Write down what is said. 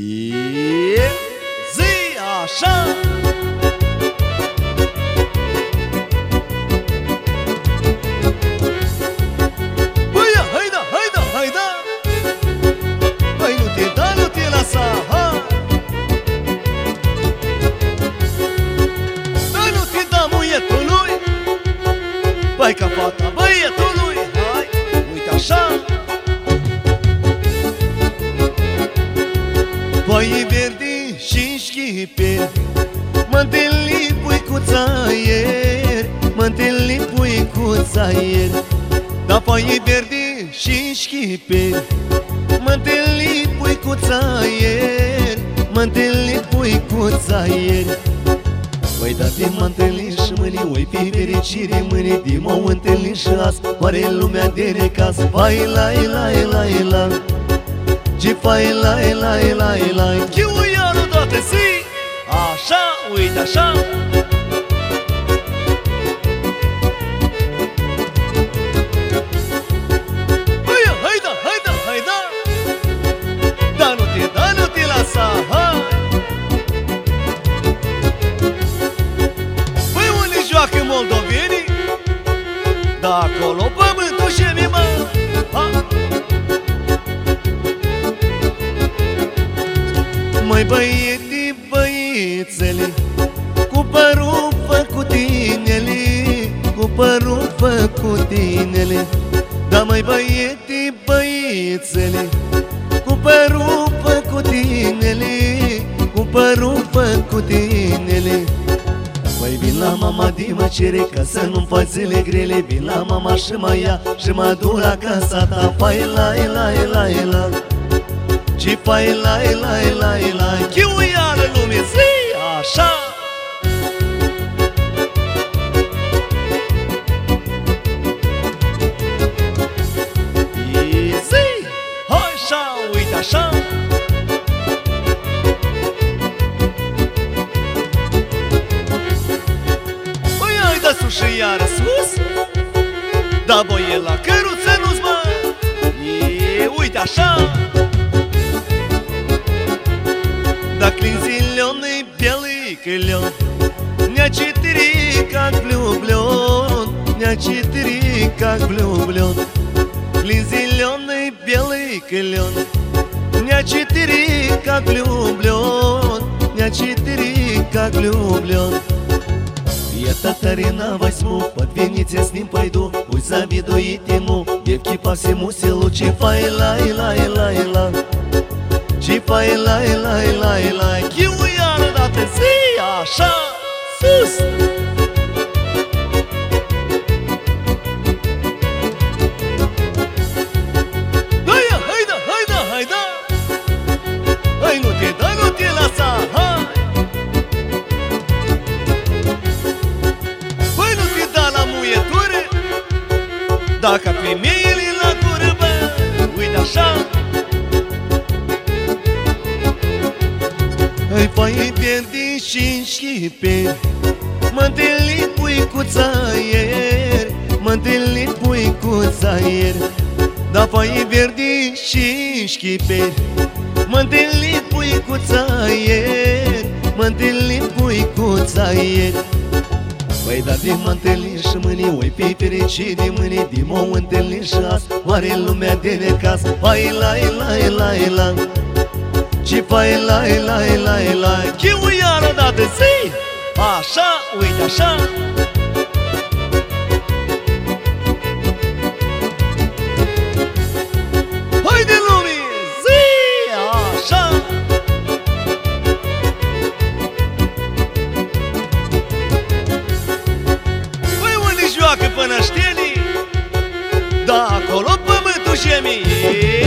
E zi așa. Băia, haida, haida, haida Poi verdi și șchipe Mă întâlni puicuța ieri Mă întâlni puicuța ieri Da poi verdi și șchipe Mă întâlni puicuța ieri Mă întâlni puicuța ieri Păi da te mă întâlni și mâine Oi fi fericire mâine De m-au întâlnit și azi Oare lumea de necaz Vai la la la la Ce fai la la la la Chiu iară toate zi. Așa, uite așa Măi băieti, băiețele Cu părul făcut inele Cu părul făcut inele. Da măi băieti, băiețele Cu părul făcut inele Cu părul făcut inele. Păi vin la mama de mă cere Ca să nu-mi faci zile grele. Vin la mama și mă ia Și mă duc la casa ta. Pai la la la la Și pai la la la la Chiu iară lume zi Așa. Zi Așa, uite așa. Băi, ai da sus și iară sus Da, băie, la căruță nu-ți mă. E, uite așa четыре, как влюблен Клин зеленый, белый клен Дня четыре, как влюблен Дня четыре, как влюблен Я татарина возьму, под Венеция с ним пойду. Пусть завидует ему, девки по всему селу. Чифай, лай, лай, лай, лай Și fai la la la la Chiu iară dată zi așa Dacă femeile la gură, bă Uite așa. Îi voi pierde și șchipe Mă întâlni puicuța ieri. Mă întâlni puicuța ieri. Da voi pierde și șchipe Mă întâlni puicuța ieri. Mă întâlni puicuța ieri Păi da de mă întâlni și mâine Oi fi fericire mâine De m-au întâlnit și azi Oare lumea de necaz Hai la la la la și fai la la la la Chiu iară dată zi. Așa, uite așa joacă pănăștenii Da acolo pământul și